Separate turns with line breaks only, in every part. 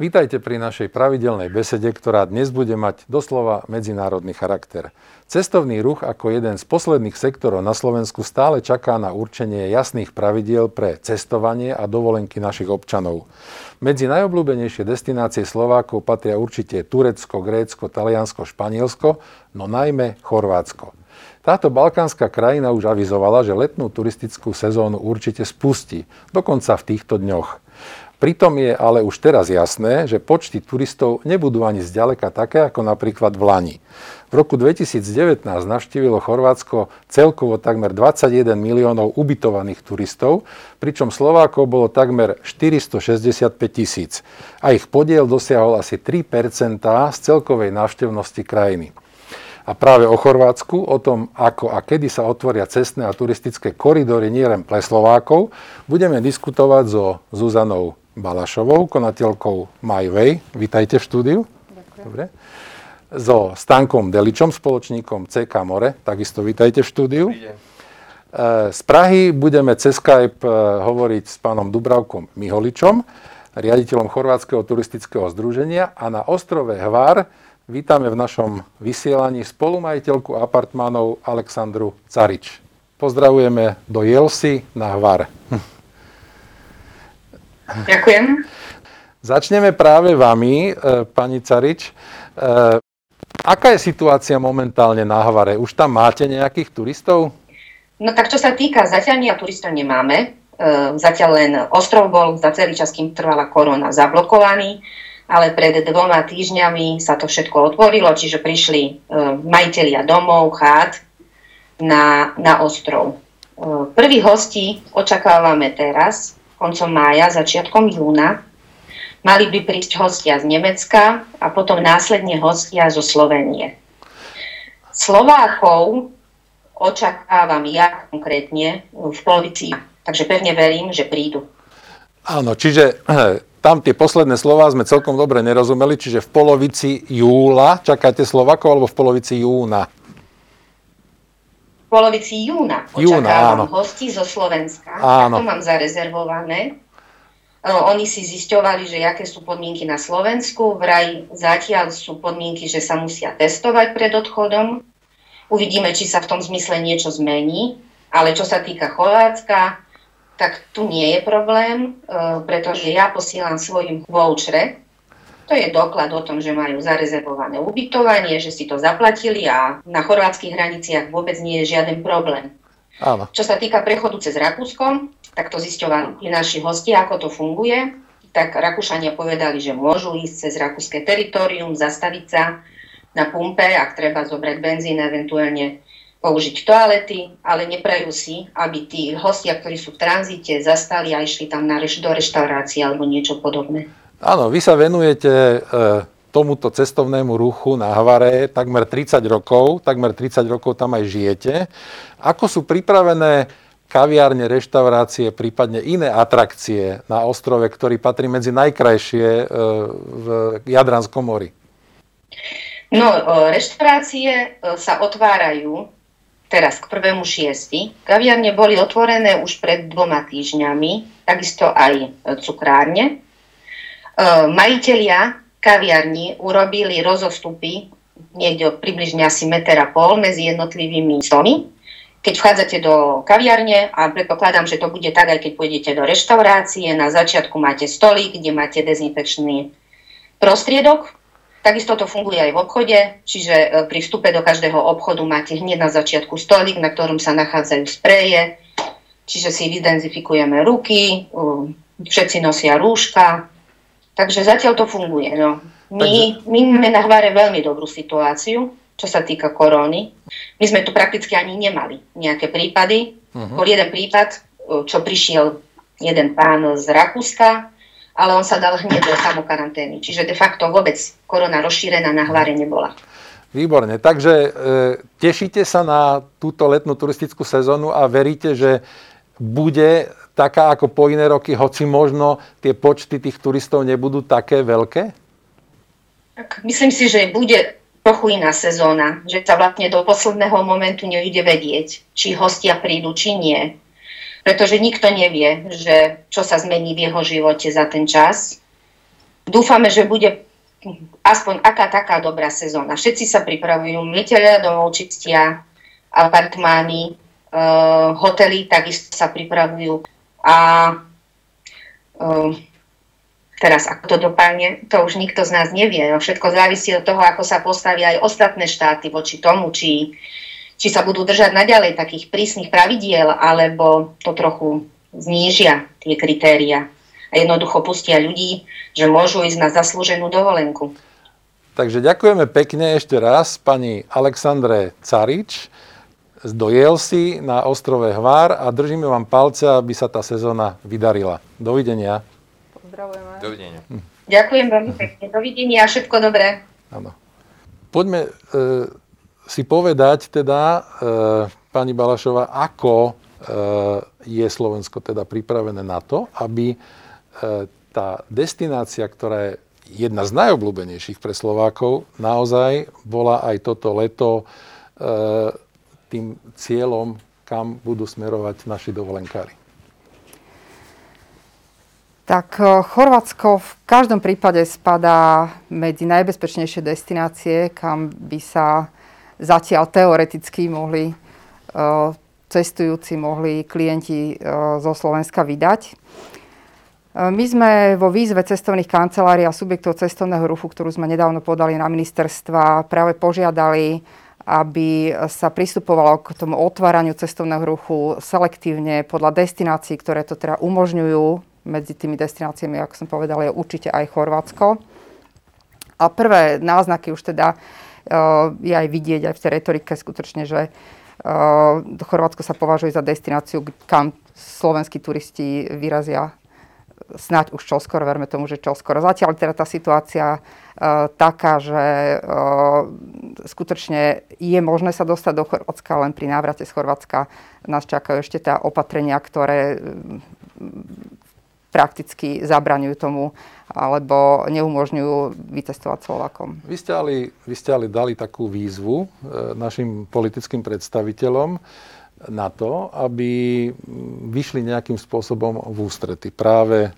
Vítajte pri našej pravidelnej besede, ktorá dnes bude mať doslova medzinárodný charakter. Cestovný ruch ako jeden z posledných sektorov na Slovensku stále čaká na určenie jasných pravidiel pre cestovanie a dovolenky našich občanov. Medzi najobľúbenejšie destinácie Slovákov patria určite Turecko, Grécko, Taliansko, Španielsko, no najmä Chorvátsko. Táto balkánska krajina už avizovala, že letnú turistickú sezónu určite spustí, dokonca v týchto dňoch. Pritom je ale už teraz jasné, že počty turistov nebudú ani zďaleka také ako napríklad v Lani. V roku 2019 navštívilo Chorvátsko celkovo takmer 21 miliónov ubytovaných turistov, pričom Slovákov bolo takmer 465 tisíc a ich podiel dosiahol asi 3% z celkovej návštevnosti krajiny. A práve o Chorvátsku, o tom, ako a kedy sa otvoria cestné a turistické koridory nielen pre Slovákov, budeme diskutovať so Zuzanou Balašovou, konateľkou MyWay. Vítajte v štúdiu. Ďakujem. Dobre. So Stankom Deličom, spoločníkom CK More. Takisto vítajte v štúdiu. E, z Prahy budeme cez Skype e, hovoriť s pánom Dubravkom Miholičom, riaditeľom Chorvátskeho turistického združenia a na ostrove Hvar vítame v našom vysielaní spolumajiteľku apartmánov Aleksandru Carič. Pozdravujeme do Jelsi na Hvar.
Ďakujem.
Začneme práve vami, e, pani Carič. E, aká je situácia momentálne na Havare? Už tam máte nejakých turistov?
No tak čo sa týka zatiaľ turistov nemáme. E, zatiaľ len ostrov bol za celý čas, kým trvala korona, zablokovaný, ale pred dvoma týždňami sa to všetko otvorilo, čiže prišli majiteľia domov, chát na, na ostrov. Prvých hostí očakávame teraz, koncom mája, začiatkom júna. Mali by prísť hostia z Nemecka a potom následne hostia zo Slovenie. Slovákov očakávam ja konkrétne v polovici, takže pevne verím, že prídu.
Áno, čiže eh, tam tie posledné slova sme celkom dobre nerozumeli, čiže v polovici júla čakáte Slovakov alebo v polovici júna?
Polovici júna očakávam júna, hosti zo Slovenska. Áno. to mám zarezervované. Oni si zisťovali, že aké sú podmienky na Slovensku. Vraj zatiaľ sú podmienky, že sa musia testovať pred odchodom. Uvidíme, či sa v tom zmysle niečo zmení. Ale čo sa týka Chorvátska, tak tu nie je problém, pretože ja posielam svojim vouchere, to je doklad o tom, že majú zarezervované ubytovanie, že si to zaplatili a na chorvátskych hraniciach vôbec nie je žiaden problém. Áno. Čo sa týka prechodu cez Rakúsko, tak to zisťovali naši hostia, ako to funguje. Tak Rakúšania povedali, že môžu ísť cez rakúske teritorium, zastaviť sa na pumpe, ak treba zobrať benzín, eventuálne použiť toalety, ale neprajú si, aby tí hostia, ktorí sú v tranzite, zastali a išli tam na reš- do reštaurácie alebo niečo podobné.
Áno, vy sa venujete e, tomuto cestovnému ruchu na Havare takmer 30 rokov, takmer 30 rokov tam aj žijete. Ako sú pripravené kaviárne, reštaurácie, prípadne iné atrakcie na ostrove, ktorý patrí medzi najkrajšie e, v Jadranskom mori?
No, reštaurácie e, sa otvárajú teraz k prvému šiesti. Kaviarne boli otvorené už pred dvoma týždňami, takisto aj cukrárne. E, majiteľia kaviarní urobili rozostupy niekde približne asi meter a pol medzi jednotlivými stolmi. Keď vchádzate do kaviarne, a predpokladám, že to bude tak, aj keď pôjdete do reštaurácie, na začiatku máte stolík, kde máte dezinfekčný prostriedok. Takisto to funguje aj v obchode, čiže e, pri vstupe do každého obchodu máte hneď na začiatku stolík, na ktorom sa nachádzajú spreje, čiže si vydenzifikujeme ruky, všetci nosia rúška, Takže zatiaľ to funguje. No. My, Takže... my máme na Hvare veľmi dobrú situáciu, čo sa týka koróny. My sme tu prakticky ani nemali nejaké prípady. Uh-huh. Bol jeden prípad, čo prišiel jeden pán z Rakúska, ale on sa dal hneď do samokarantény. Čiže de facto vôbec korona rozšírená na Hvare nebola.
Výborne. Takže e, tešíte sa na túto letnú turistickú sezónu a veríte, že bude taká ako po iné roky, hoci možno tie počty tých turistov nebudú také veľké?
Tak myslím si, že bude trochu iná sezóna, že sa vlastne do posledného momentu nebude vedieť, či hostia prídu, či nie. Pretože nikto nevie, že čo sa zmení v jeho živote za ten čas. dúfame, že bude aspoň aká taká dobrá sezóna. Všetci sa pripravujú, myteľia domov čistia, apartmány, uh, hotely takisto sa pripravujú. A uh, teraz ako to dopadne, to už nikto z nás nevie. No, všetko závisí od toho, ako sa postavia aj ostatné štáty voči tomu, či, či sa budú držať naďalej takých prísnych pravidiel, alebo to trochu znížia tie kritéria a jednoducho pustia ľudí, že môžu ísť na zaslúženú dovolenku.
Takže ďakujeme pekne ešte raz pani Alexandre Carič do Jelsi na ostrove Hvár a držíme vám palce, aby sa tá sezóna vydarila. Dovidenia.
Pozdravujeme.
Dovidenia.
Hm. Ďakujem veľmi pekne. Dovidenia a všetko dobré.
Áno. Poďme e, si povedať teda, e, pani Balašová, ako e, je Slovensko teda pripravené na to, aby E, tá destinácia, ktorá je jedna z najobľúbenejších pre Slovákov, naozaj bola aj toto leto e, tým cieľom, kam budú smerovať naši dovolenkári.
Tak e, Chorvátsko v každom prípade spadá medzi najbezpečnejšie destinácie, kam by sa zatiaľ teoreticky mohli cestujúci, mohli klienti zo Slovenska vydať. My sme vo výzve cestovných kancelárií a subjektov cestovného ruchu, ktorú sme nedávno podali na ministerstva, práve požiadali, aby sa pristupovalo k tomu otváraniu cestovného ruchu selektívne podľa destinácií, ktoré to teda umožňujú. Medzi tými destináciami, ako som povedala, je určite aj Chorvátsko. A prvé náznaky už teda uh, je aj vidieť aj v tej retorike skutočne, že uh, Chorvátsko sa považuje za destináciu, kam slovenskí turisti vyrazia snáď už čoskoro, verme tomu, že čoskoro. Zatiaľ teda tá situácia uh, taká, že uh, skutočne je možné sa dostať do Chorvátska, len pri návrate z Chorvátska nás čakajú ešte tá opatrenia, ktoré uh, prakticky zabraňujú tomu alebo neumožňujú vycestovať Slovakom.
Vy ste ale, vy ste ale dali takú výzvu e, našim politickým predstaviteľom, na to, aby vyšli nejakým spôsobom v ústrety práve e,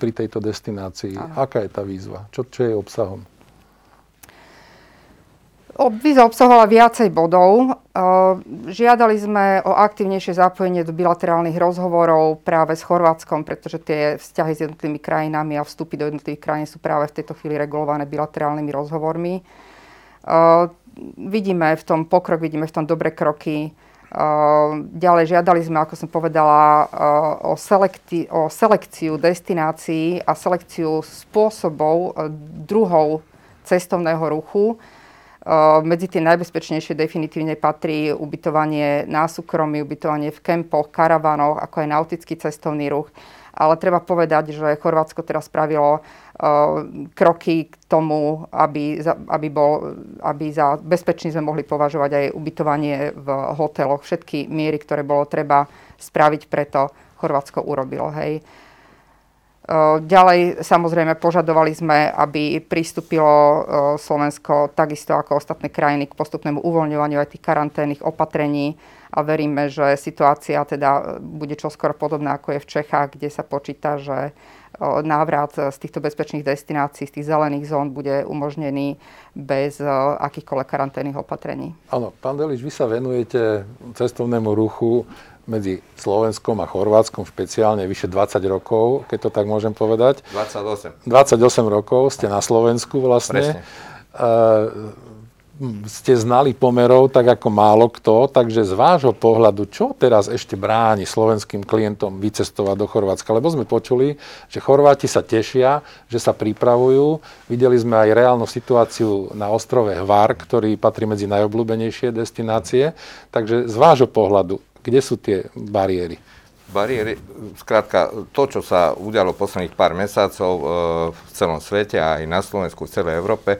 pri tejto destinácii. Aha. Aká je tá výzva? Čo, čo je obsahom?
Výzva obsahovala viacej bodov. E, žiadali sme o aktívnejšie zapojenie do bilaterálnych rozhovorov práve s Chorvátskom, pretože tie vzťahy s jednotlivými krajinami a vstupy do jednotlivých krajín sú práve v tejto chvíli regulované bilaterálnymi rozhovormi. E, vidíme v tom pokrok, vidíme v tom dobré kroky ďalej žiadali sme, ako som povedala, ehm, o, selekti- o selekciu destinácií a selekciu spôsobov, e, druhov cestovného ruchu. Ehm, medzi tie najbezpečnejšie definitívne patrí ubytovanie na súkromí, ubytovanie v kempoch, karavanoch, ako aj nautický cestovný ruch. Ale treba povedať, že Chorvátsko teraz spravilo kroky k tomu, aby, za, aby, bol, aby za bezpečný sme mohli považovať aj ubytovanie v hoteloch. Všetky miery, ktoré bolo treba spraviť, preto Chorvátsko urobilo. Hej. Eh, ďalej samozrejme požadovali sme, aby pristúpilo eh, Slovensko takisto ako ostatné krajiny k postupnému uvoľňovaniu aj tých karanténnych opatrení a veríme, že situácia teda bude čoskoro podobná ako je v Čechách, kde sa počíta, že návrat z týchto bezpečných destinácií, z tých zelených zón bude umožnený bez akýchkoľvek karanténnych opatrení.
Áno, pán Delič, vy sa venujete cestovnému ruchu medzi Slovenskom a Chorvátskom špeciálne vyše 20 rokov, keď to tak môžem povedať.
28.
28 rokov ste na Slovensku vlastne. Presne ste znali pomerov tak ako málo kto, takže z vášho pohľadu, čo teraz ešte bráni slovenským klientom vycestovať do Chorvátska? Lebo sme počuli, že Chorváti sa tešia, že sa pripravujú. Videli sme aj reálnu situáciu na ostrove Hvar, ktorý patrí medzi najobľúbenejšie destinácie. Takže z vášho pohľadu, kde sú tie bariéry?
bariéry, skrátka to, čo sa udialo posledných pár mesiacov e, v celom svete a aj na Slovensku, v celej Európe,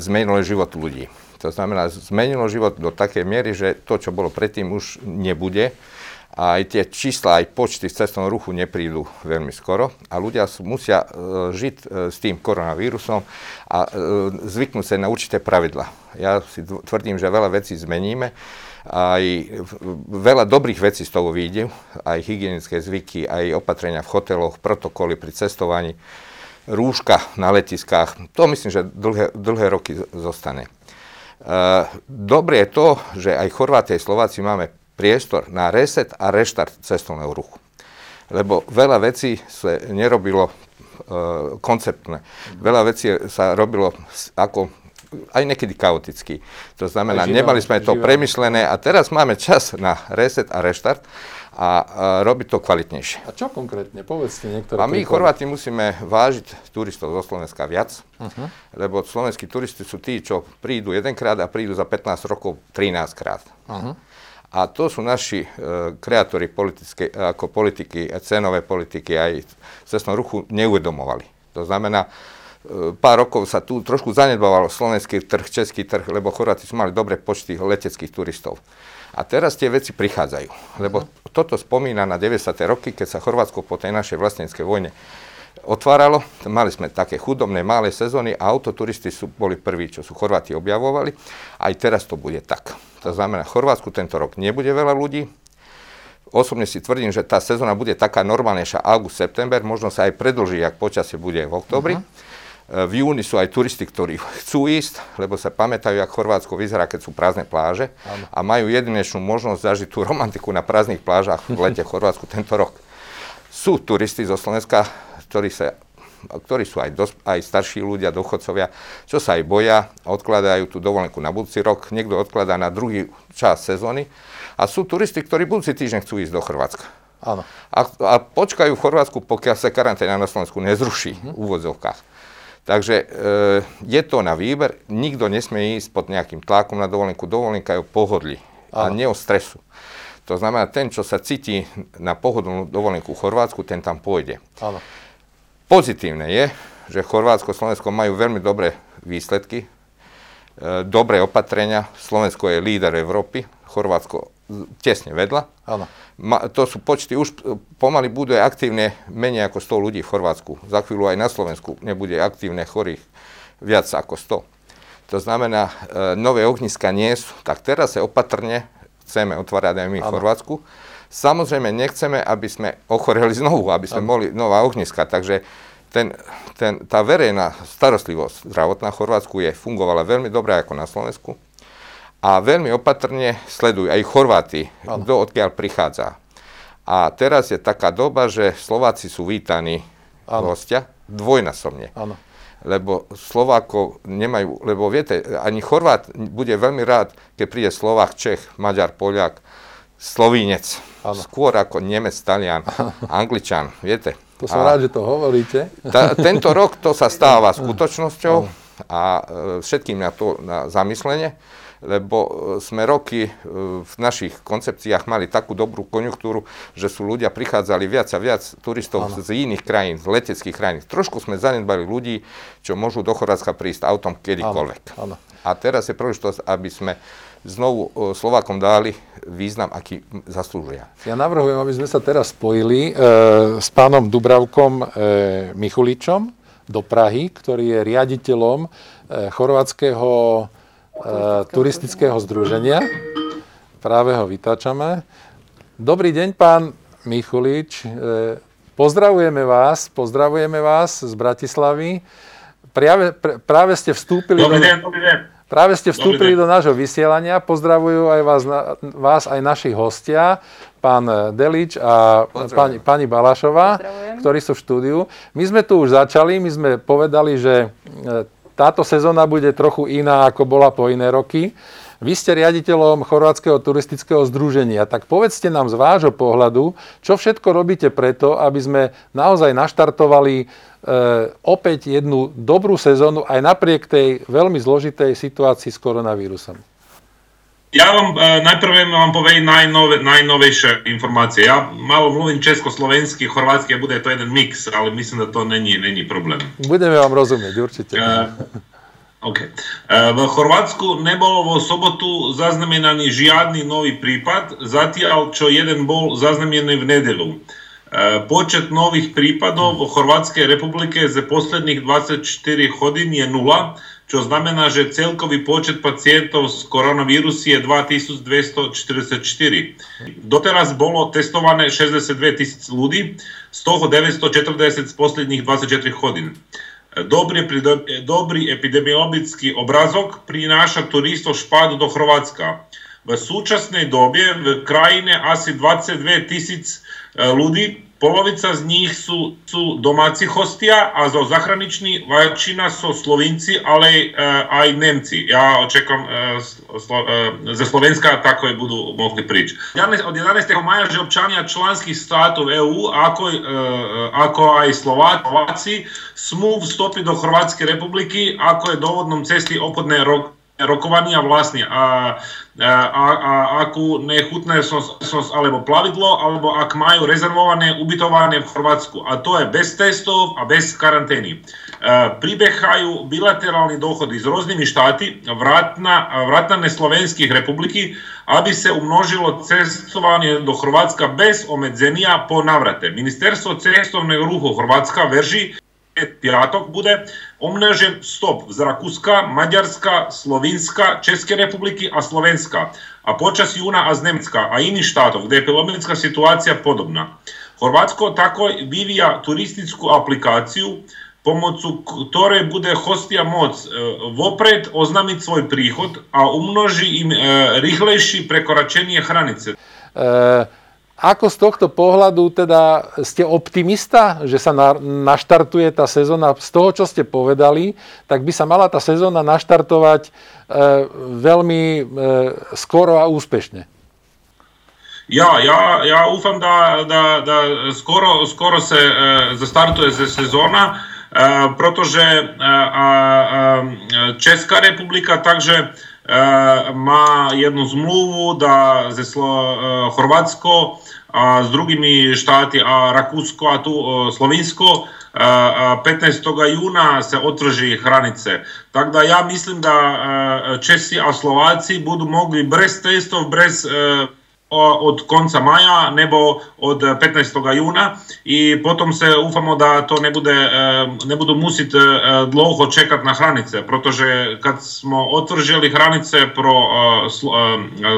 zmenilo život ľudí. To znamená, zmenilo život do takej miery, že to, čo bolo predtým, už nebude. A aj tie čísla, aj počty v cestnom ruchu neprídu veľmi skoro. A ľudia musia e, žiť e, s tým koronavírusom a zvyknúť sa na určité pravidla. Ja si tvrdím, že veľa vecí zmeníme. Aj veľa dobrých vecí z toho vyjde, aj hygienické zvyky, aj opatrenia v hoteloch, protokoly pri cestovaní rúška na letiskách. To myslím, že dlhé, dlhé roky zostane. Dobre je to, že aj Chorváti aj Slováci máme priestor na reset a reštart cestovného ruchu. Lebo veľa vecí sa nerobilo konceptné. Veľa vecí sa robilo ako aj niekedy chaoticky. To znamená, živé, nemali sme to živé. premyslené a teraz máme čas na reset a reštart a, robiť to kvalitnejšie.
A čo konkrétne? Povedzte niektoré.
A my. Chorváti, musíme vážiť turistov zo Slovenska viac, uh-huh. lebo slovenskí turisti sú tí, čo prídu jedenkrát a prídu za 15 rokov 13 krát. Uh-huh. A to sú naši e, kreatóri politické, ako politiky, cenové politiky aj cestnom ruchu neuvedomovali. To znamená, e, pár rokov sa tu trošku zanedbávalo slovenský trh, český trh, lebo Chorváti sú mali dobré počty leteckých turistov. A teraz tie veci prichádzajú, lebo toto spomína na 90. roky, keď sa Chorvátsko po tej našej vlastníckej vojne otváralo. Mali sme také chudobné, malé sezóny a autoturisti sú, boli prví, čo sú Chorváti objavovali. Aj teraz to bude tak. To znamená, v Chorvátsku tento rok nebude veľa ľudí. Osobne si tvrdím, že tá sezóna bude taká normálnejšia august, september, možno sa aj predlží, ak počasie bude v oktobri. Uh-huh. V júni sú aj turisti, ktorí chcú ísť, lebo sa pamätajú, ako Chorvátsko vyzerá, keď sú prázdne pláže ano. a majú jedinečnú možnosť zažiť tú romantiku na prázdnych plážach v lete v Chorvátsku tento rok. Sú turisti zo Slovenska, ktorí, sa, ktorí sú aj, dos, aj starší ľudia, dochodcovia, čo sa aj boja, odkladajú tú dovolenku na budúci rok, niekto odkladá na druhý čas sezóny a sú turisti, ktorí budúci týždeň chcú ísť do Chorvátska. Áno. A, a počkajú v Chorvátsku, pokiaľ sa karanténa na Slovensku nezruší uh-huh. v úvodzovkách. Takže e, je to na výber, nikto nesmie ísť pod nejakým tlakom na dovolenku. Dovolenka je o pohodlí a nie o stresu. To znamená, ten, čo sa cíti na pohodlnú dovolenku v Chorvátsku, ten tam pôjde. Áno. Pozitívne je, že Chorvátsko a Slovensko majú veľmi dobré výsledky, e, dobré opatrenia. Slovensko je líder Európy, Chorvátsko tesne vedľa. Áno. Ma, to sú počty, už pomaly bude aktívne menej ako 100 ľudí v Chorvátsku. Za chvíľu aj na Slovensku nebude aktívne chorých viac ako 100. To znamená, e, nové ohniska nie sú. Tak teraz sa opatrne chceme otvárať aj my v Chorvátsku. Samozrejme, nechceme, aby sme ochoreli znovu, aby sme boli nová ohniska. Takže ten, ten, tá verejná starostlivosť zdravotná v Chorvátsku je fungovala veľmi dobre ako na Slovensku a veľmi opatrne sledujú aj Chorváti, ano. kto odkiaľ prichádza. A teraz je taká doba, že Slováci sú vítaní ano. hostia dvojnásobne. Ano. Lebo Slovákov nemajú, lebo viete, ani Chorvát bude veľmi rád, keď príde Slovák, Čech, Maďar, Poliak, Slovínec. Ano. Skôr ako Nemec, Talian, Angličan, viete.
To som a rád, že to hovoríte.
Ta, tento rok to sa stáva skutočnosťou a e, všetkým na to na zamyslenie lebo e, sme roky e, v našich koncepciách mali takú dobrú konjunktúru, že sú ľudia prichádzali viac a viac turistov ano. z iných krajín, z leteckých krajín. Trošku sme zanedbali ľudí, čo môžu do Chorvátska prísť autom kedykoľvek. Ano. Ano. A teraz je príležitosť, aby sme znovu e, Slovákom dali význam, aký zaslúžia.
Ja navrhujem, aby sme sa teraz spojili e, s pánom Dubravkom e, Michuličom do Prahy, ktorý je riaditeľom e, chorvátskeho Eh, turistického združenia. Práve ho vytáčame. Dobrý deň, pán Michulič. Eh, pozdravujeme vás, pozdravujeme vás z Bratislavy. Práve, práve ste vstúpili dobrý deň, dobrý deň. Práve ste vstúpili do nášho vysielania. Pozdravujú aj vás, vás aj naši hostia, pán Delič a pani, pani Balašová, ktorí sú v štúdiu. My sme tu už začali, my sme povedali, že eh, táto sezóna bude trochu iná, ako bola po iné roky. Vy ste riaditeľom Chorvátskeho turistického združenia, tak povedzte nám z vášho pohľadu, čo všetko robíte preto, aby sme naozaj naštartovali e, opäť jednu dobrú sezónu aj napriek tej veľmi zložitej situácii s koronavírusom.
Ja vam e, najprve vam povej najnove, najnovejše informacije. Ja malo volim československi, hrvatski, bude to jedan miks, ali mislim da to neni, neni problem.
Budem ja vam razumjeti, určite. E,
ok. E, v Hrvatsku ne bolo v sobotu zaznamenani žijadni novi pripad, zatijal čo jedan bol zaznamenani v nedelu. E, počet novih pripadov v republike za posljednjih 24 hodin je nula, čo znamená, že celkový počet pacientov z koronavírus je 2244. Doteraz bolo testované 62 tisíc ľudí, z toho 940 z posledných 24 hodín. Dobrý, dobrý epidemiologický obrazok prináša turistov špádu do Chorvátska. V súčasnej dobe v krajine asi 22 tisíc ľudí Polovica z njih su, su domaci hostija, a za zahranični većina su Slovinci, ali uh, e, aj Nemci. Ja očekam e, slo, e, za Slovenska tako je budu mogli prići. Od 11. maja želčanja članskih statov EU, ako, ako aj Slovaci, smu vstopi do Hrvatske republiki, ako je dovodnom cesti opodne rok rokovania vlastne. A a, a akú nechutné sos, sos alebo plavidlo, alebo ak majú rezervované ubytovanie v Chorvátsku. A to je bez testov a bez karantény. E, pribechajú bilaterálne dohody s rôznymi štáty, vrátane Slovenských republiky, aby sa umnožilo cestovanie do Chorvátska bez obmedzenia po navrate. Ministerstvo cestovného ruchu Chorvátska verží, etjatok bude omnežen stop v Zrakuska, Mađarska, Slovinska, Češke republiki a Slovenska A počas juna a znemenska, a inih statov, kde diplomatická situácia podobná. Horvatsko tako vivija turisticku aplikáciu, pomoču ktore bude hostia moc e, vopred oznamiť svoj príchod, a umnoži im e, rihlejší prekoračenie hranice. E,
ako z tohto pohľadu teda ste optimista, že sa na, naštartuje tá sezóna? Z toho, čo ste povedali, tak by sa mala tá sezóna naštartovať e, veľmi e, skoro a úspešne.
Ja, ja, ja ufam da, da, da skoro, skoro se e, zastartuje se sezona, e, protože e, a, Česká republika takže E, ma jednu zmluvu da za e, Hrvatsko, a s drugimi štati, a Rakusko, a tu e, Slovinsko, 15. juna se otvrži hranice. Tako da ja mislim da Česi a Slovaci budu mogli brez testov, brez od konca maja nebo od 15. júna i potom se ufamo da to nebude, nebudú musieť dlouho čekať na hranice, protože kad smo otvržili hranice pro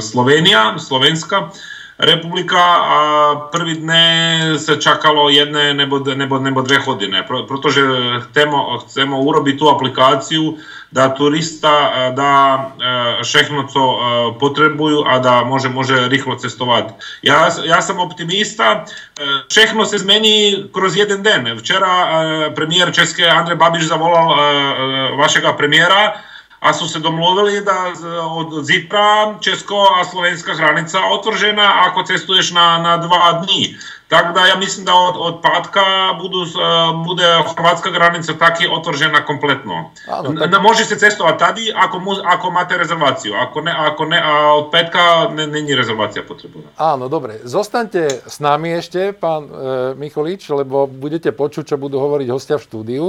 Slovenija, Slovenska, republika a prvi dne se čakalo jedne nebo, nebo, nebo dve godine, protože chcemo, chcemo urobiť tú aplikáciu, da turista da všechno, co potrebujú a da može, može rýchlo cestovať. Ja, ja sam optimista, všechno se zmení kroz jeden den. Včera premiér České Andrej Babiš zavolal vašega premiéra, a sú sa domluvili da od zitra Česko a slovenská hranica otvržena ako cestuješ na, na dva dní. Tak da ja myslím da od, od pátka budú, bude chorvátska granica taky otvoržena kompletno. Áno, tak... Môže sa cestovať tady, ako, ako máte rezerváciu. Ako ne, ako ne, a od petka není rezervácia potrebná.
Áno, dobre. Zostaňte s nami ešte, pán e, Micholič, lebo budete počuť, čo budú hovoriť hostia v štúdiu.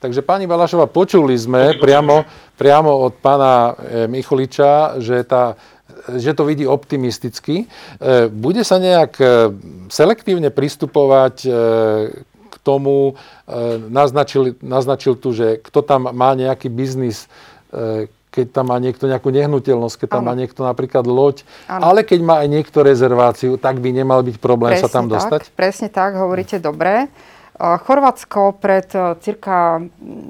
Takže pani Balašova, počuli sme priamo, priamo od pána e, Micholiča, že tá že to vidí optimisticky. E, bude sa nejak e, selektívne pristupovať e, k tomu, naznačil, naznačil tu, že kto tam má nejaký biznis, keď tam má niekto nejakú nehnuteľnosť, keď tam ano. má niekto napríklad loď, ano. ale keď má aj niekto rezerváciu, tak by nemal byť problém presne sa tam dostať?
Tak, presne tak, hovoríte dobre. Chorvátsko pred cirka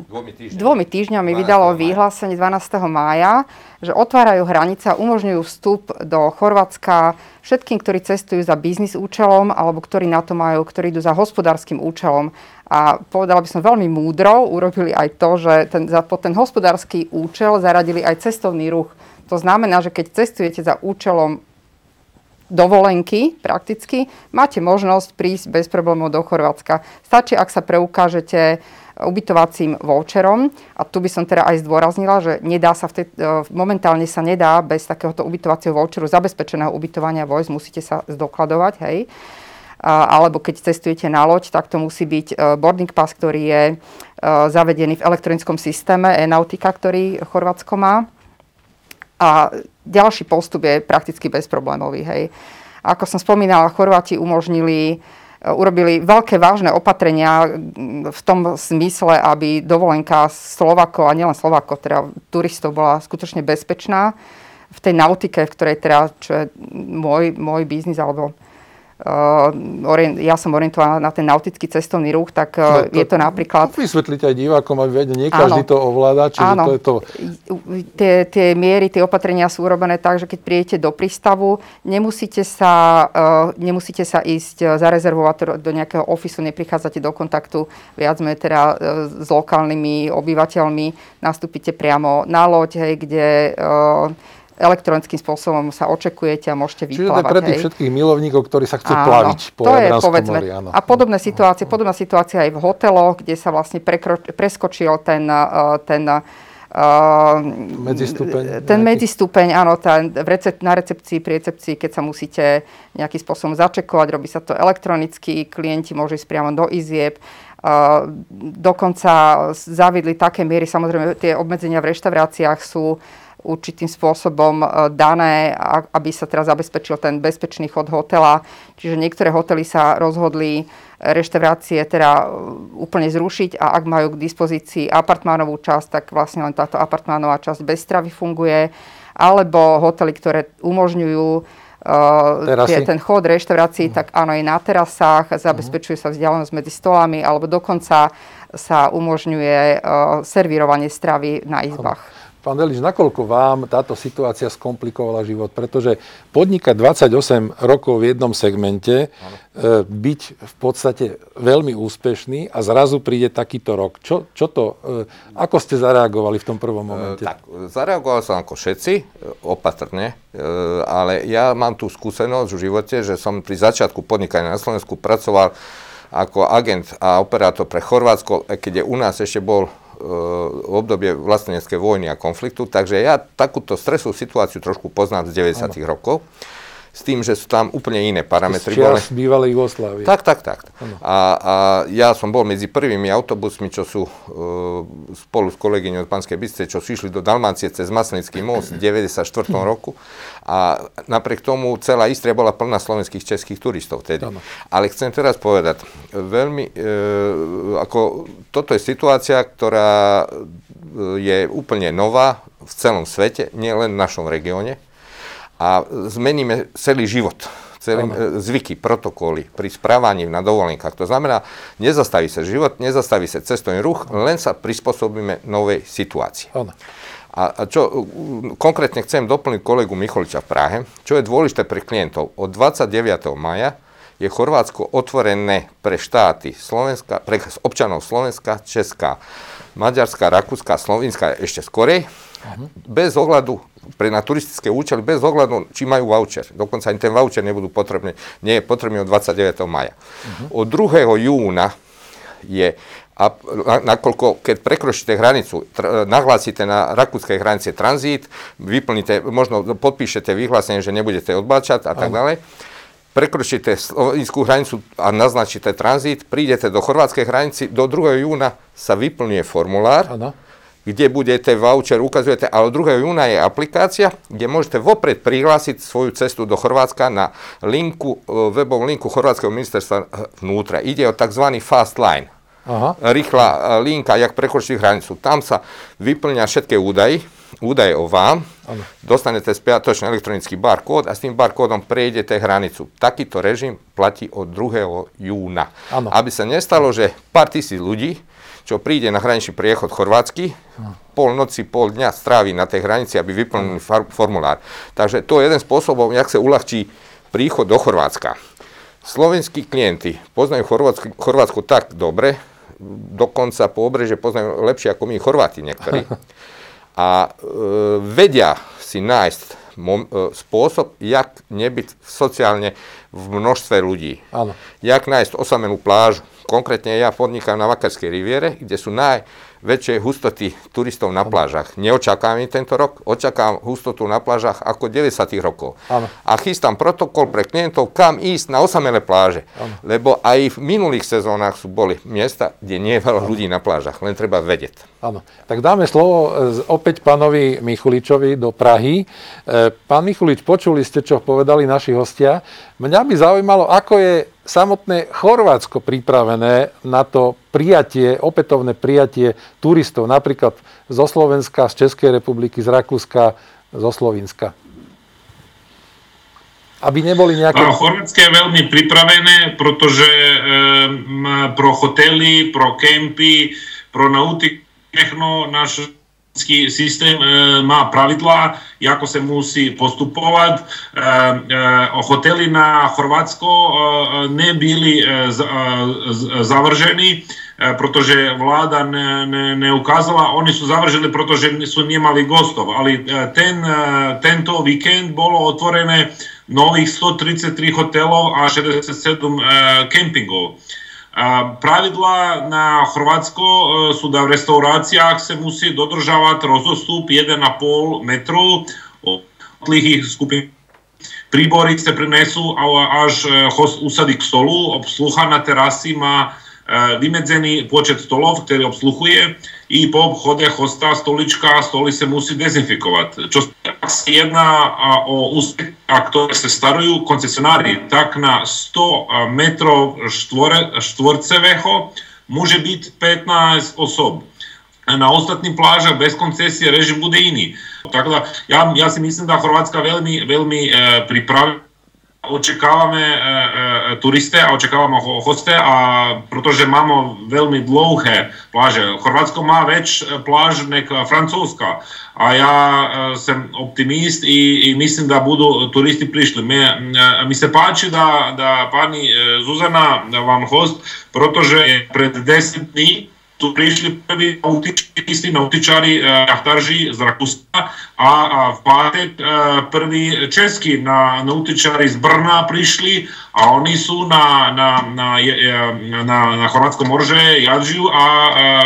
dvomi týždňami, dvomi týždňami vydalo vyhlásenie 12. mája, že otvárajú hranice a umožňujú vstup do Chorvátska všetkým, ktorí cestujú za biznis účelom alebo ktorí na to majú, ktorí idú za hospodárskym účelom. A povedala by som veľmi múdro, urobili aj to, že ten, za, pod ten hospodársky účel zaradili aj cestovný ruch. To znamená, že keď cestujete za účelom dovolenky prakticky, máte možnosť prísť bez problémov do Chorvátska. Stačí, ak sa preukážete ubytovacím voucherom. A tu by som teda aj zdôraznila, že nedá sa v tej, e, momentálne sa nedá bez takéhoto ubytovacieho voucheru zabezpečeného ubytovania vojsť, musíte sa zdokladovať, hej. Alebo keď cestujete na loď, tak to musí byť e, boarding pass, ktorý je e, zavedený v elektronickom systéme e-nautika, ktorý Chorvátsko má. A ďalší postup je prakticky bezproblémový. Hej. Ako som spomínala, Chorváti umožnili urobili veľké vážne opatrenia v tom smysle, aby dovolenka Slovako a nielen Slovako, teda turistov bola skutočne bezpečná v tej nautike, v ktorej teda, čo je môj, môj biznis alebo ja som orientovaná na ten nautický cestovný ruch, tak uh, no, to, je to napríklad...
Vysvetliť aj divákom, aby vedeli, nie každý áno, to ovláda, čiže áno, to je to...
Tie, tie miery, tie opatrenia sú urobené tak, že keď prijete do prístavu, nemusíte sa, uh, nemusíte sa ísť zarezervovať do nejakého ofisu, neprichádzate do kontaktu viac menej teda s lokálnymi obyvateľmi, nastúpite priamo na loď, hej, kde elektronickým spôsobom sa očekujete a môžete vyplávať. Čiže
pre tých hej. všetkých milovníkov, ktorí sa chcú áno, plaviť po to je, povedzme, mori. Áno.
A podobné situácie, podobná situácia aj v hoteloch, kde sa vlastne prekro, preskočil ten, uh, ten
Uh, medzistupeň.
Ten nejaký? medzistupeň, áno, tá, v recep, na recepcii, pri recepcii, keď sa musíte nejakým spôsobom začekovať, robí sa to elektronicky, klienti môžu ísť priamo do izieb. Uh, dokonca zavidli také miery, samozrejme tie obmedzenia v reštauráciách sú určitým spôsobom e, dané, aby sa teraz zabezpečil ten bezpečný chod hotela. Čiže niektoré hotely sa rozhodli reštaurácie teda e, úplne zrušiť a ak majú k dispozícii apartmánovú časť, tak vlastne len táto apartmánová časť bez stravy funguje. Alebo hotely, ktoré umožňujú uh, tie, ten chod reštaurácií, uh tak áno, je na terasách, zabezpečuje sa vzdialenosť medzi stolami, alebo dokonca sa umožňuje uh, servírovanie stravy na izbách.
Pán Delič, nakoľko vám táto situácia skomplikovala život? Pretože podnikať 28 rokov v jednom segmente, ano. E, byť v podstate veľmi úspešný a zrazu príde takýto rok. Čo, čo to, e, ako ste zareagovali v tom prvom e, momente?
Tak, zareagoval som ako všetci, opatrne, ale ja mám tú skúsenosť v živote, že som pri začiatku podnikania na Slovensku pracoval ako agent a operátor pre Chorvátsko, keď je u nás ešte bol obdobie vlasteneckej vojny a konfliktu, takže ja takúto stresovú situáciu trošku poznám z 90. Ano. rokov s tým, že sú tam úplne iné parametry.
Z čias bývalej Jugoslávie.
Tak, tak, tak. A, a ja som bol medzi prvými autobusmi, čo sú uh, spolu s kolegyňou z Banskej Bystrice, čo sú išli do Dalmácie cez Maslenický most v 94. Hm. roku. A napriek tomu celá Istria bola plná slovenských, českých turistov vtedy. Ano. Ale chcem teraz povedať, veľmi, uh, ako toto je situácia, ktorá je úplne nová v celom svete, nielen v našom regióne a zmeníme celý život celé ano. zvyky, protokoly pri správaní na dovolenkách. To znamená, nezastaví sa život, nezastaví sa cestovný ruch, len sa prispôsobíme novej situácii. Ano. A čo konkrétne chcem doplniť kolegu Micholiča v Prahe, čo je dôležité pre klientov. Od 29. maja je Chorvátsko otvorené pre štáty Slovenska, pre občanov Slovenska, Česká, Maďarská, Rakúska, Slovenska ešte skorej, uh-huh. bez ohľadu pre na turistické účely bez ohľadu, či majú voucher. Dokonca ani ten voucher nebudú potrebný, nie je potrebný od 29. maja. Uh-huh. Od 2. júna je a nakoľko, keď prekročíte hranicu, tr- nahlásite na rakúskej hranice tranzít, vyplníte, možno podpíšete vyhlásenie, že nebudete odbáčať a tak ďalej, prekročíte slovenskú hranicu a naznačíte tranzít, prídete do chorvátskej hranici, do 2. júna sa vyplňuje formulár, ano kde budete voucher, ukazujete, ale 2. júna je aplikácia, kde môžete vopred prihlásiť svoju cestu do Chorvátska na linku, e, webovú linku Chorvátskeho ministerstva vnútra. Ide o tzv. fast line. Aha. Rýchla e, linka, jak prekročiť hranicu. Tam sa vyplňa všetky údaje, údaje o vám, ano. dostanete spiatočný elektronický barkód a s tým barkódom prejdete hranicu. Takýto režim platí od 2. júna. Ano. Aby sa nestalo, že pár tisíc ľudí čo príde na hraničný priechod chorvátsky, pol noci, pol dňa strávi na tej hranici, aby vyplnili formulár. Takže to je jeden spôsobom, jak sa uľahčí príchod do Chorvátska. Slovenskí klienti poznajú Chorvátsko, Chorvátsko tak dobre, dokonca po obreže poznajú lepšie ako my Chorváti niektorí. A e, vedia si nájsť mom, e, spôsob, jak nebyť sociálne v množstve ľudí. Áno. Jak nájsť osamelú plážu, Konkrétne ja podnikám na Vakarskej riviere, kde sú najväčšie hustoty turistov na plážach. Neočakávam tento rok, očakávam hustotu na plážach ako 90. rokov. Ano. A chystám protokol pre klientov, kam ísť na osamelé pláže. Ano. Lebo aj v minulých sezónach sú boli miesta, kde nie je veľa ľudí na plážach, len treba vedieť.
Áno. Tak dáme slovo e, opäť pánovi Michuličovi do Prahy. E, pán Michulič, počuli ste, čo povedali naši hostia. Mňa by zaujímalo, ako je samotné Chorvátsko pripravené na to prijatie, opätovné prijatie turistov, napríklad zo Slovenska, z Českej republiky, z Rakúska, zo Slovenska? Aby neboli nejaké...
Chorvátske je veľmi pripravené, pretože e, pro hotely, pro kempy, pro nautiku, všechno náš systém e, má pravidla, ako sa musí postupovať. E, e, hotely na Chorvátsko nebyli z, e, zavržení, e, protože vláda ne, ne, neukázala. Oni sú zavržili, pretože sú nemali gostov. Ale e, ten, tento víkend bolo otvorené nových 133 hotelov a 67 e, kempingov. Pravidla na Chorvátsko e, sú da v restauráciách sa musí dodržavať rozostup 1,5 metru. Od tlihých skupín Príbory sa prinesú až e, host usadí k stolu, obsluha na terasi má vymedzený počet stolov, ktorý obsluhuje i po obchode hosta stolička, stoly sa musí dezinfikovať. Čo sa jedná o úsek, ktoré sa starujú koncesionári, tak na 100 metrov štvore, môže byť 15 osob. Na ostatných plážach bez koncesie režim bude iný. Takže ja, ja si myslím, že Chorvátska veľmi, veľmi e, pripravila očekávame e, e, turisty a očekávame hosté a protože máme veľmi dlouhé pláže. Chorvátsko má več pláž nek Francúzska a ja e, som optimist i, i mislim da budu turisti prišli. Mi, e, mi se páči da, da pani e, Zuzana vám host, protože pred 10 dní tu prišli prví istí nautičári, jachtarži z Rakúska a, a v pátek prví českí na nautičári z Brna prišli a oni sú na, na, na, na, na Chorvátskom morže jadžiu a,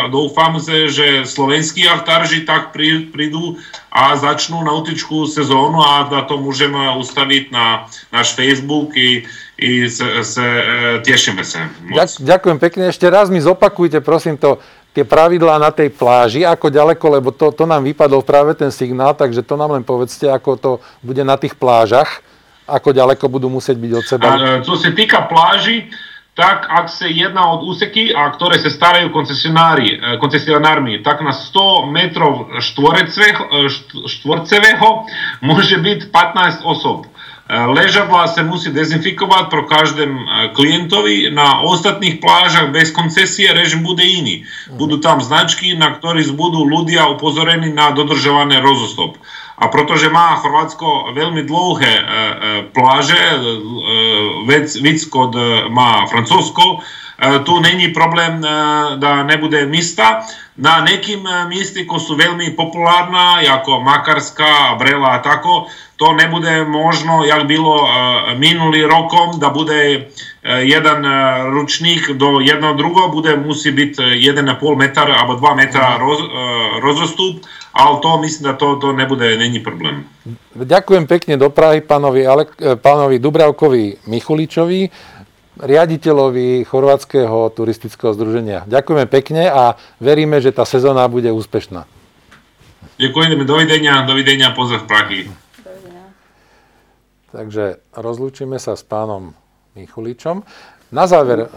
doufám, že slovenskí jachtarži tak prí, prídu a začnú nautičku sezónu a to môžeme ustaviť na náš Facebook i, i se, se, tešíme sa.
Moc. Ďakujem pekne. Ešte raz mi zopakujte, prosím to, tie pravidlá na tej pláži, ako ďaleko, lebo to, to nám vypadol práve ten signál, takže to nám len povedzte, ako to bude na tých plážach, ako ďaleko budú musieť byť od seba.
A, čo sa týka pláži, tak ak sa jedná od úseky, a ktoré sa starajú koncesionári, koncesionármi, tak na 100 metrov štvorcevého môže byť 15 osob. Ležadla sa musí dezinfikovať pro každém klientovi. Na ostatných plážach bez koncesie režim bude iný. Budú tam značky, na ktorých budú ľudia upozorení na dodržované rozostop. A protože má Chorvátsko veľmi dlouhé e, e, pláže, e, víc, víc kod má Francúzsko, tu není problém, da nebude mista. Na nekim miesti, ko sú veľmi populárna, ako Makarska, Brela a tako, to nebude možno, jak bilo minulý rokom, da bude jeden ručník do jedného druhého, bude musí byť 1,5 metra alebo 2 metra roz, rozostup ale to myslím, že to, to nebude, není problém.
Ďakujem pekne do Prahy pánovi, Ale, e, pánovi Dubravkovi Michuličovi, riaditeľovi Chorvátskeho turistického združenia. Ďakujeme pekne a veríme, že tá sezóna bude úspešná.
Ďakujeme, dovidenia, dovidenia, pozdrav Prahy.
Takže rozlúčime sa s pánom Michuličom. Na záver,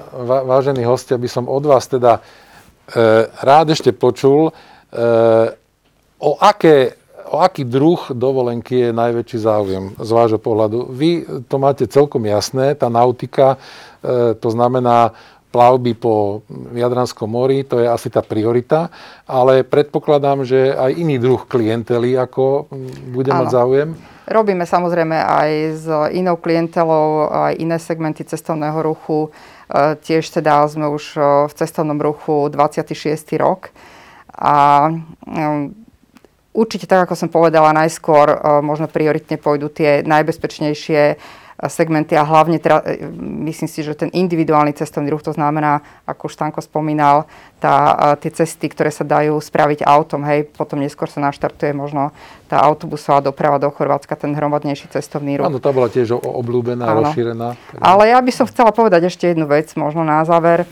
vážení hostia, by som od vás teda e, rád ešte počul, e, o, aké, o aký druh dovolenky je najväčší záujem z vášho pohľadu? Vy to máte celkom jasné, tá nautika, to znamená plavby po Jadranskom mori, to je asi tá priorita, ale predpokladám, že aj iný druh klientely, ako bude ano. mať záujem?
Robíme samozrejme aj s inou klientelou, aj iné segmenty cestovného ruchu. E, tiež teda sme už e, v cestovnom ruchu 26. rok. A Určite tak, ako som povedala, najskôr e, možno prioritne pôjdu tie najbezpečnejšie e, segmenty a hlavne teda, e, myslím si, že ten individuálny cestovný ruch, to znamená, ako už Stanko spomínal, tá, tie cesty, ktoré sa dajú spraviť autom, hej, potom neskôr sa naštartuje možno tá autobusová doprava do Chorvátska, ten hromadnejší cestovný ruch.
Áno, tá bola tiež obľúbená, Áno. rozšírená.
Ale ja by som chcela povedať ešte jednu vec, možno na záver.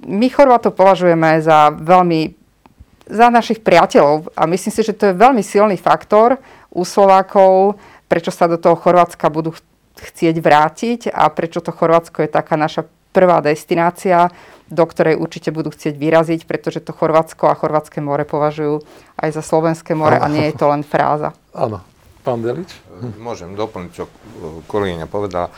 My Chorvátov považujeme za veľmi za našich priateľov. A myslím si, že to je veľmi silný faktor u Slovákov, prečo sa do toho Chorvátska budú chcieť vrátiť a prečo to Chorvátsko je taká naša prvá destinácia, do ktorej určite budú chcieť vyraziť, pretože to Chorvátsko a Chorvátske more považujú aj za Slovenské more a nie je to len fráza.
Áno. Pán Delič?
Môžem doplniť, čo kolegyňa povedala.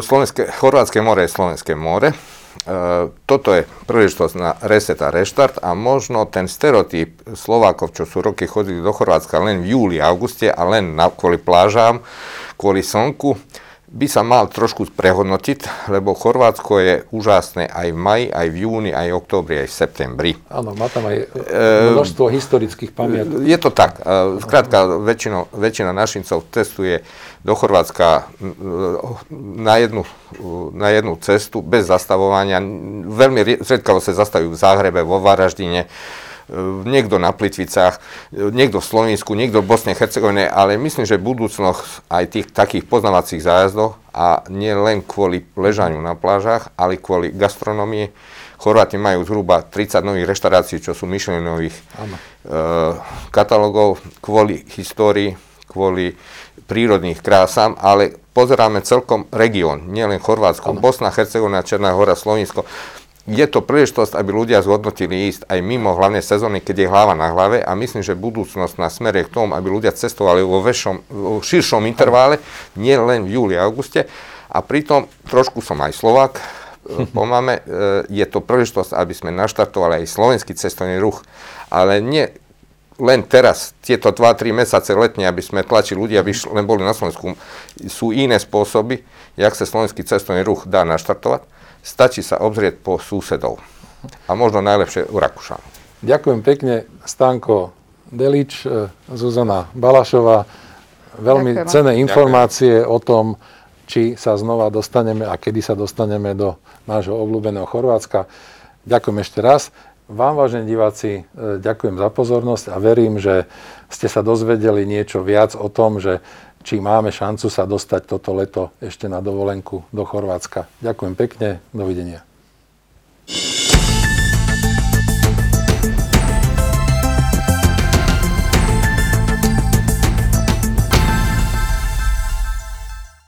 Slovenské, Chorvátske more je Slovenské more. E, toto je príležitosť na reset a reštart a možno ten stereotyp Slovákov, čo sú roky chodili do Chorvátska len v júli, auguste a len na, kvôli plážám, kvôli slnku, by sa mal trošku prehodnotiť, lebo Chorvátsko je úžasné aj v maji, aj v júni, aj v októbri, aj v septembri.
Áno, má tam aj e, množstvo e, historických pamiatok.
Je to tak. Skrátka, väčšina, väčšina našincov testuje do Chorvátska na jednu, na jednu cestu bez zastavovania. Veľmi zriedkavo sa zastavujú v Záhrebe, vo Varaždine niekto na Plitvicách, niekto v Slovensku, niekto v Bosne Hercegovine, ale myslím, že budúcnosť aj tých takých poznávacích zájazdov a nie len kvôli ležaniu na plážach, ale kvôli gastronomii. Chorváti majú zhruba 30 nových reštaurácií, čo sú myšlenových e, katalógov kvôli histórii, kvôli prírodných krásam, ale pozeráme celkom región, nielen Chorvátsko, ano. Bosna, Hercegovina, Černá hora, Slovensko je to príležitosť, aby ľudia zhodnotili ísť aj mimo hlavnej sezóny, keď je hlava na hlave a myslím, že budúcnosť na smere k tomu, aby ľudia cestovali vo, väčšom, vo širšom intervále, nie len v júli a auguste. A pritom trošku som aj Slovak, e, pomáme, e, je to príležitosť, aby sme naštartovali aj slovenský cestovný ruch, ale nie len teraz, tieto 2-3 mesiace letne, aby sme tlačili ľudia, aby len boli na Slovensku, sú iné spôsoby, jak sa slovenský cestovný ruch dá naštartovať Stačí sa obzrieť po susedov. A možno najlepšie u Rakúšanov.
Ďakujem pekne, Stanko Delič, e, Zuzana Balašová. Veľmi Ďakujem. cené informácie Ďakujem. o tom, či sa znova dostaneme a kedy sa dostaneme do nášho obľúbeného Chorvátska. Ďakujem ešte raz. Vám, vážení diváci, e, ďakujem za pozornosť a verím, že ste sa dozvedeli niečo viac o tom, že či máme šancu sa dostať toto leto ešte na dovolenku do Chorvátska. Ďakujem pekne, dovidenia.